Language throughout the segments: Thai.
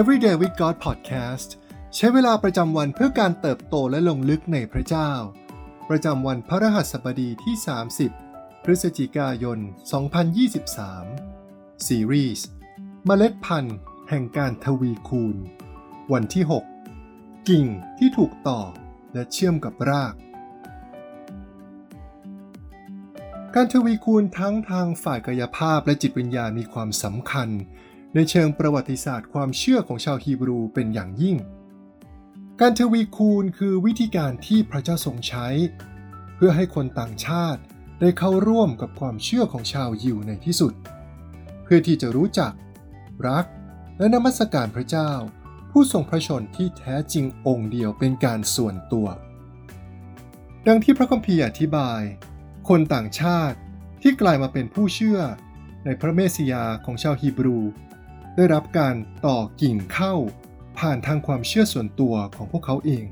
Everyday with God Podcast ใช้เวลาประจำวันเพื่อการเติบโตและลงลึกในพระเจ้า ประจำวันพระรหัสบดีที่ 30 พฤศจิกายน 2023 ซีรีส์เมล็ดพันธุ์แห่งการทวีคูณ วันที่ 6 กิ่งที่ถูกต่อและเชื่อมกับราก การทวีคูณทั้งทางฝ่ายกายภาพและจิตวิญญาณมีความสำคัญ ในเชิงประวัติศาสตร์ความเชื่อของชาวฮีบรูเป็นอย่างยิ่ง การทวีคูณคือวิธีการที่พระเจ้าทรงใช้ เพื่อให้คนต่างชาติได้เข้าร่วมกับความเชื่อของชาวยิวในที่สุด เพื่อที่จะรู้จัก รัก และนมัสการพระเจ้า ผู้ทรงพระชนที่แท้จริงองค์เดียวเป็นการส่วนตัว ดังที่พระคัมภีร์อธิบาย คนต่างชาติที่กลายมาเป็นผู้เชื่อในพระเมสสิยาของชาวฮีบรู ได้รับการต่อกิ่งเข้า ผ่านทางความเชื่อส่วนตัวของพวกเขาเอง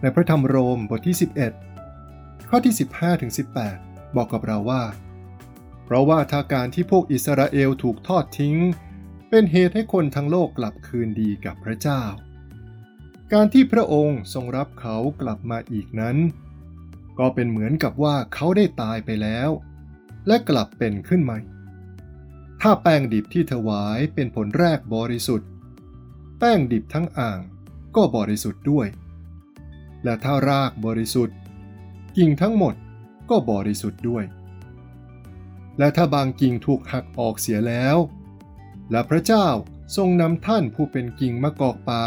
ในพระธรรมโรมบทที่ 11 ข้อที่ 15ถึง18 บอกกับเราว่า เพราะว่าถ้าการที่พวกอิสราเอลถูกทอดทิ้ง เป็นเหตุให้คนทั้งโลกกลับคืนดีกับพระเจ้า การที่พระองค์ทรงรับเขากลับมาอีกนั้น ก็เป็นเหมือนกับว่าเขาได้ตายไปแล้ว และกลับเป็นขึ้นใหม่ ถ้าแป้งดิบที่ถวายเป็นผลแรกบริสุทธิ์ แป้งดิบทั้งอ่างก็บริสุทธิ์ด้วย และถ้ารากบริสุทธิ์ กิ่งทั้งหมดก็บริสุทธิ์ด้วย และถ้าบางกิ่งถูกหักออกเสียแล้ว และพระเจ้าทรงนำท่านผู้เป็นกิ่งมะกอกปา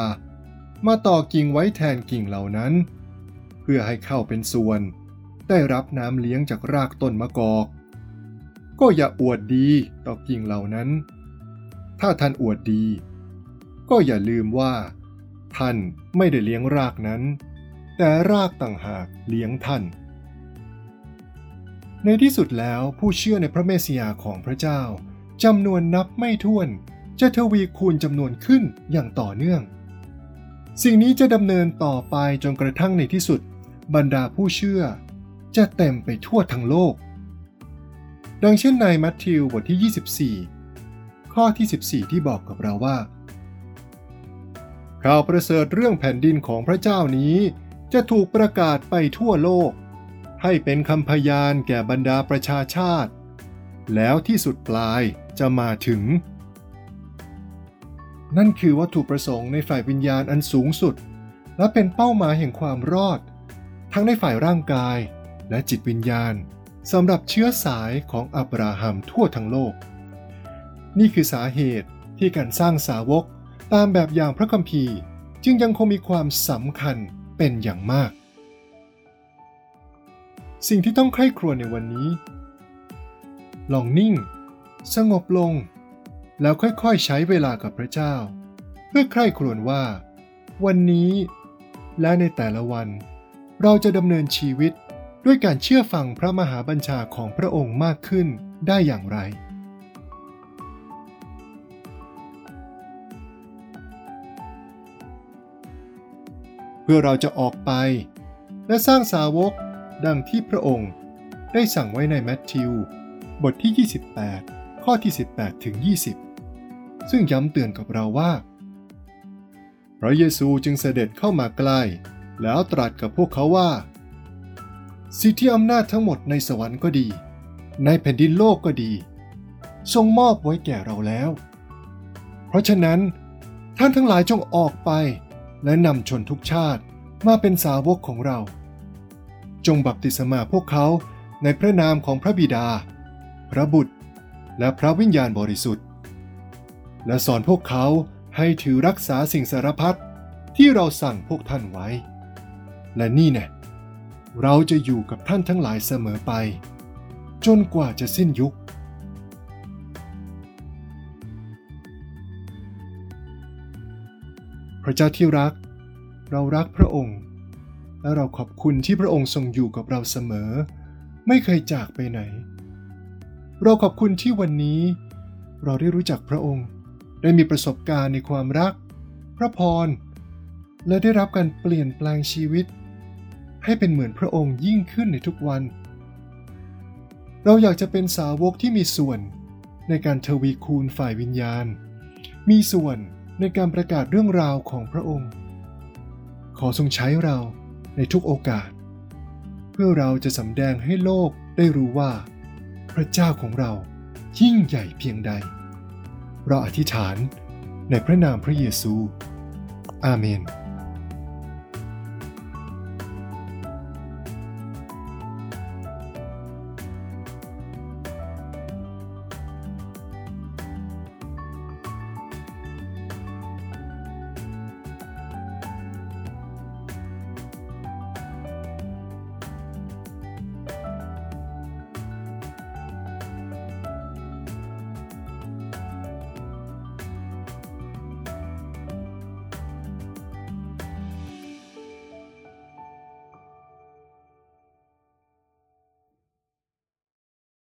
มาต่อกิ่งไว้แทนกิ่งเหล่านั้น เพื่อให้เข้าเป็นส่วน ได้รับน้ำเลี้ยงจากรากต้นมะกอก ก็อย่าอวดดีต่อกิ่งเหล่านั้น ถ้าท่านอวดดี ก็อย่าลืมว่า ท่านไม่ได้เลี้ยงรากนั้น แต่รากต่างหากเลี้ยงท่าน ในที่สุดแล้วผู้เชื่อในพระเมสสิยาของพระเจ้าจำนวนนับไม่ถ้วน จะทวีคูณจำนวนขึ้นอย่างต่อเนื่อง สิ่งนี้จะดำเนินต่อไปจนกระทั่งในที่สุด บรรดาผู้เชื่อ จะเต็มไปทั่วทั้งโลก ดังเช่นในมัทธิวบทที่ 24 ข้อที่ 14 ที่บอกกับเราว่า ข่าวประเสริฐเรื่องแผ่นดินของพระเจ้านี้ จะถูกประกาศไปทั่วโลก ให้เป็นคำพยานแก่บรรดาประชาชาติ แล้วที่สุดปลายจะมาถึง นั่นคือวัตถุประสงค์ในฝ่ายวิญญาณอันสูงสุด และเป็นเป้าหมายแห่งความรอด ทั้งในฝ่ายร่างกายและจิตวิญญาณ สำหรับเชื้อสายของอับราฮัมทั่วทั้งโลก นี่คือสาเหตุที่การสร้างสาวกตามแบบอย่างพระคัมภีร์ จึงยังคงมีความสำคัญเป็นอย่างมาก สิ่งที่ต้องใคร่ครวญในวันนี้ ลองนิ่ง สงบลง แล้วค่อยๆใช้เวลากับพระเจ้า เพื่อใคร่ครวญว่า วันนี้และในแต่ละวัน เราจะดำเนินชีวิต ด้วยการเชื่อฟังพระมหาบัญชาของพระองค์มากขึ้นได้อย่างไร เพื่อเราจะออกไป และสร้างสาวกดังที่พระองค์ได้สั่งไว้ในแมทธิว บทที่ 28 ข้อที่ 18 ถึง 20 ซึ่งย้ำเตือนกับเราว่า พระเยซูจึงเสด็จเข้ามาใกล้ แล้วตรัสกับพวกเขาว่า สิทธิอำนาจทั้งหมดในสวรรค์ก็ดี ในแผ่นดินโลกก็ดี ทรงมอบไว้แก่เราแล้ว เพราะฉะนั้น ท่านทั้งหลายจงออกไป และนำชนทุกชาติมาเป็นสาวกของเรา จงบัพติศมาพวกเขาในพระนามของพระบิดา พระบุตร และพระวิญญาณบริสุทธิ์ และสอนพวกเขาให้ถือรักษาสิ่งสารพัดที่เราสั่งพวกท่านไว้ และนี่แน่ เราจะอยู่กับท่านทั้งหลายเสมอไป จนกว่าจะสิ้นยุค พระเจ้าที่รัก เรารักพระองค์ และเราขอบคุณที่พระองค์ทรงอยู่กับเราเสมอ ไม่เคยจากไปไหน เราขอบคุณที่วันนี้ เราได้รู้จักพระองค์ ได้มีประสบการณ์ในความรัก พระพร และได้รับการเปลี่ยนแปลงชีวิต ให้เป็นเหมือนพระองค์ยิ่งขึ้นในทุกวัน เราอยากจะเป็นสาวกที่มีส่วนในการทวีคูณฝ่ายวิญญาณ มีส่วนในการประกาศเรื่องราวของพระองค์ ขอทรงใช้เราในทุกโอกาส เพื่อเราจะสำแดงให้โลกได้รู้ว่า พระเจ้าของเรายิ่งใหญ่เพียงใด เราอธิษฐานในพระนามพระเยซู อาเมน